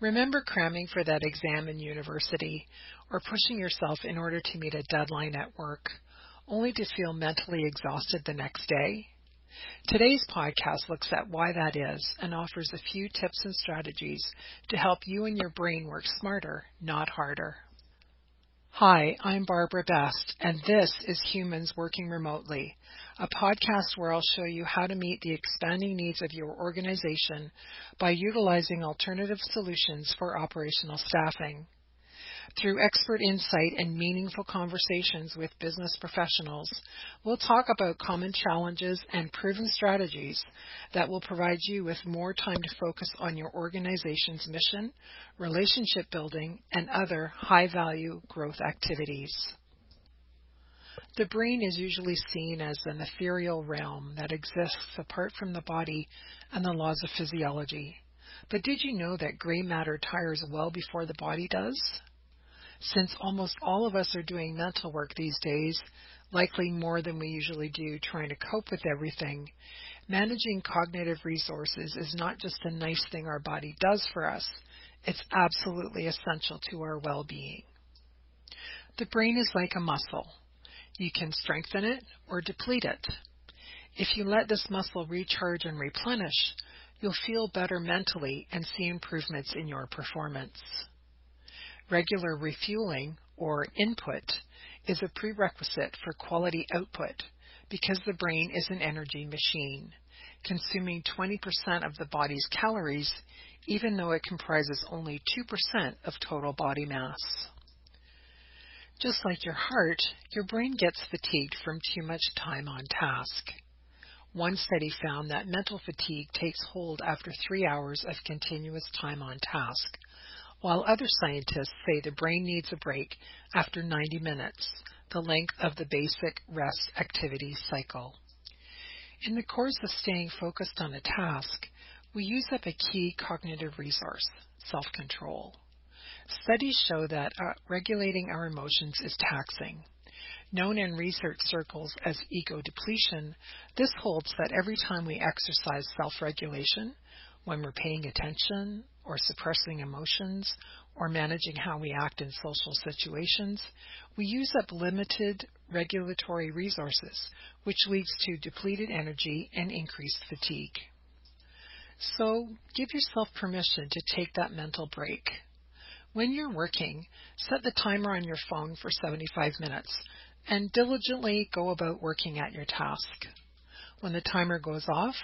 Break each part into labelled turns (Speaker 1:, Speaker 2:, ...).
Speaker 1: Remember cramming for that exam in university or pushing yourself in order to meet a deadline at work, only to feel mentally exhausted the next day? Today's podcast looks at why that is and offers a few tips and strategies to help you and your brain work smarter, not harder. Hi, I'm Barbara Best, and this is Humans Working Remotely, a podcast where I'll show you how to meet the expanding needs of your organization by utilizing alternative solutions for operational staffing. Through expert insight and meaningful conversations with business professionals, we'll talk about common challenges and proven strategies that will provide you with more time to focus on your organization's mission, relationship building, and other high value growth activities. The brain is usually seen as an ethereal realm that exists apart from the body and the laws of physiology. But did you know that gray matter tires well before the body does? Since almost all of us are doing mental work these days, likely more than we usually do trying to cope with everything, managing cognitive resources is not just a nice thing our body does for us, it's absolutely essential to our well being. The brain is like a muscle. You can strengthen it or deplete it. If you let this muscle recharge and replenish, you'll feel better mentally and see improvements in your performance. Regular refueling, or input, is a prerequisite for quality output because the brain is an energy machine, consuming 20% of the body's calories, even though it comprises only 2% of total body mass. Just like your heart, your brain gets fatigued from too much time on task. One study found that mental fatigue takes hold after three hours of continuous time on task, while other scientists say the brain needs a break after 90 minutes, the length of the basic rest activity cycle. In the course of staying focused on a task, we use up a key cognitive resource, self-control. Studies show that uh, regulating our emotions is taxing. Known in research circles as ego depletion, this holds that every time we exercise self-regulation, when we're paying attention or suppressing emotions or managing how we act in social situations, we use up limited regulatory resources, which leads to depleted energy and increased fatigue. So give yourself permission to take that mental break. When you're working, set the timer on your phone for 75 minutes and diligently go about working at your task. When the timer goes off,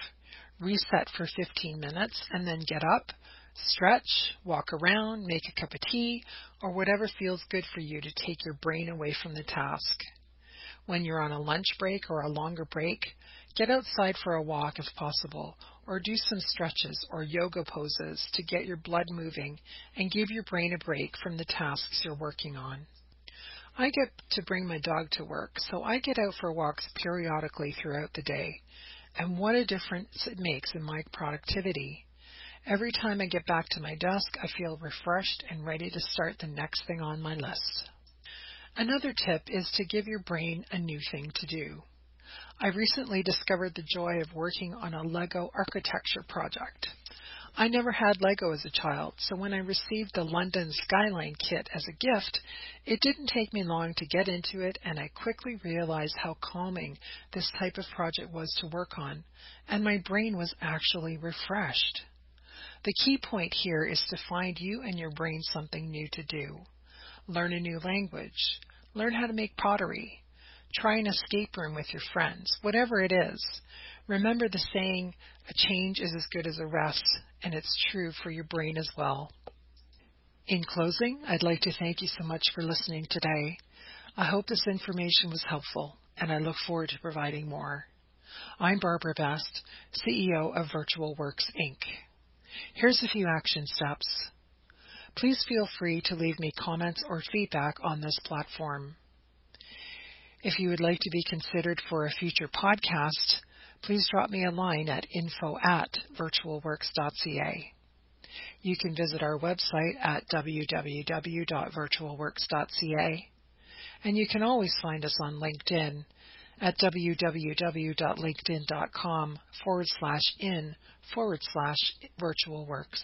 Speaker 1: reset for 15 minutes, and then get up, stretch, walk around, make a cup of tea, or whatever feels good for you to take your brain away from the task. When you're on a lunch break or a longer break, get outside for a walk if possible, or do some stretches or yoga poses to get your blood moving and give your brain a break from the tasks you're working on. I get to bring my dog to work, so I get out for walks periodically throughout the day and what a difference it makes in my productivity. Every time I get back to my desk, I feel refreshed and ready to start the next thing on my list. Another tip is to give your brain a new thing to do. I recently discovered the joy of working on a Lego architecture project. I never had Lego as a child, so when I received the London Skyline kit as a gift, it didn't take me long to get into it and I quickly realized how calming this type of project was to work on, and my brain was actually refreshed. The key point here is to find you and your brain something new to do. Learn a new language. Learn how to make pottery. Try an escape room with your friends, whatever it is. Remember the saying, a change is as good as a rest, and it's true for your brain as well. In closing, I'd like to thank you so much for listening today. I hope this information was helpful, and I look forward to providing more. I'm Barbara Best, CEO of Virtual Works Inc. Here's a few action steps. Please feel free to leave me comments or feedback on this platform. If you would like to be considered for a future podcast, please drop me a line at info at virtualworks.ca. You can visit our website at www.virtualworks.ca, and you can always find us on LinkedIn at www.linkedin.com forward slash in forward slash virtualworks.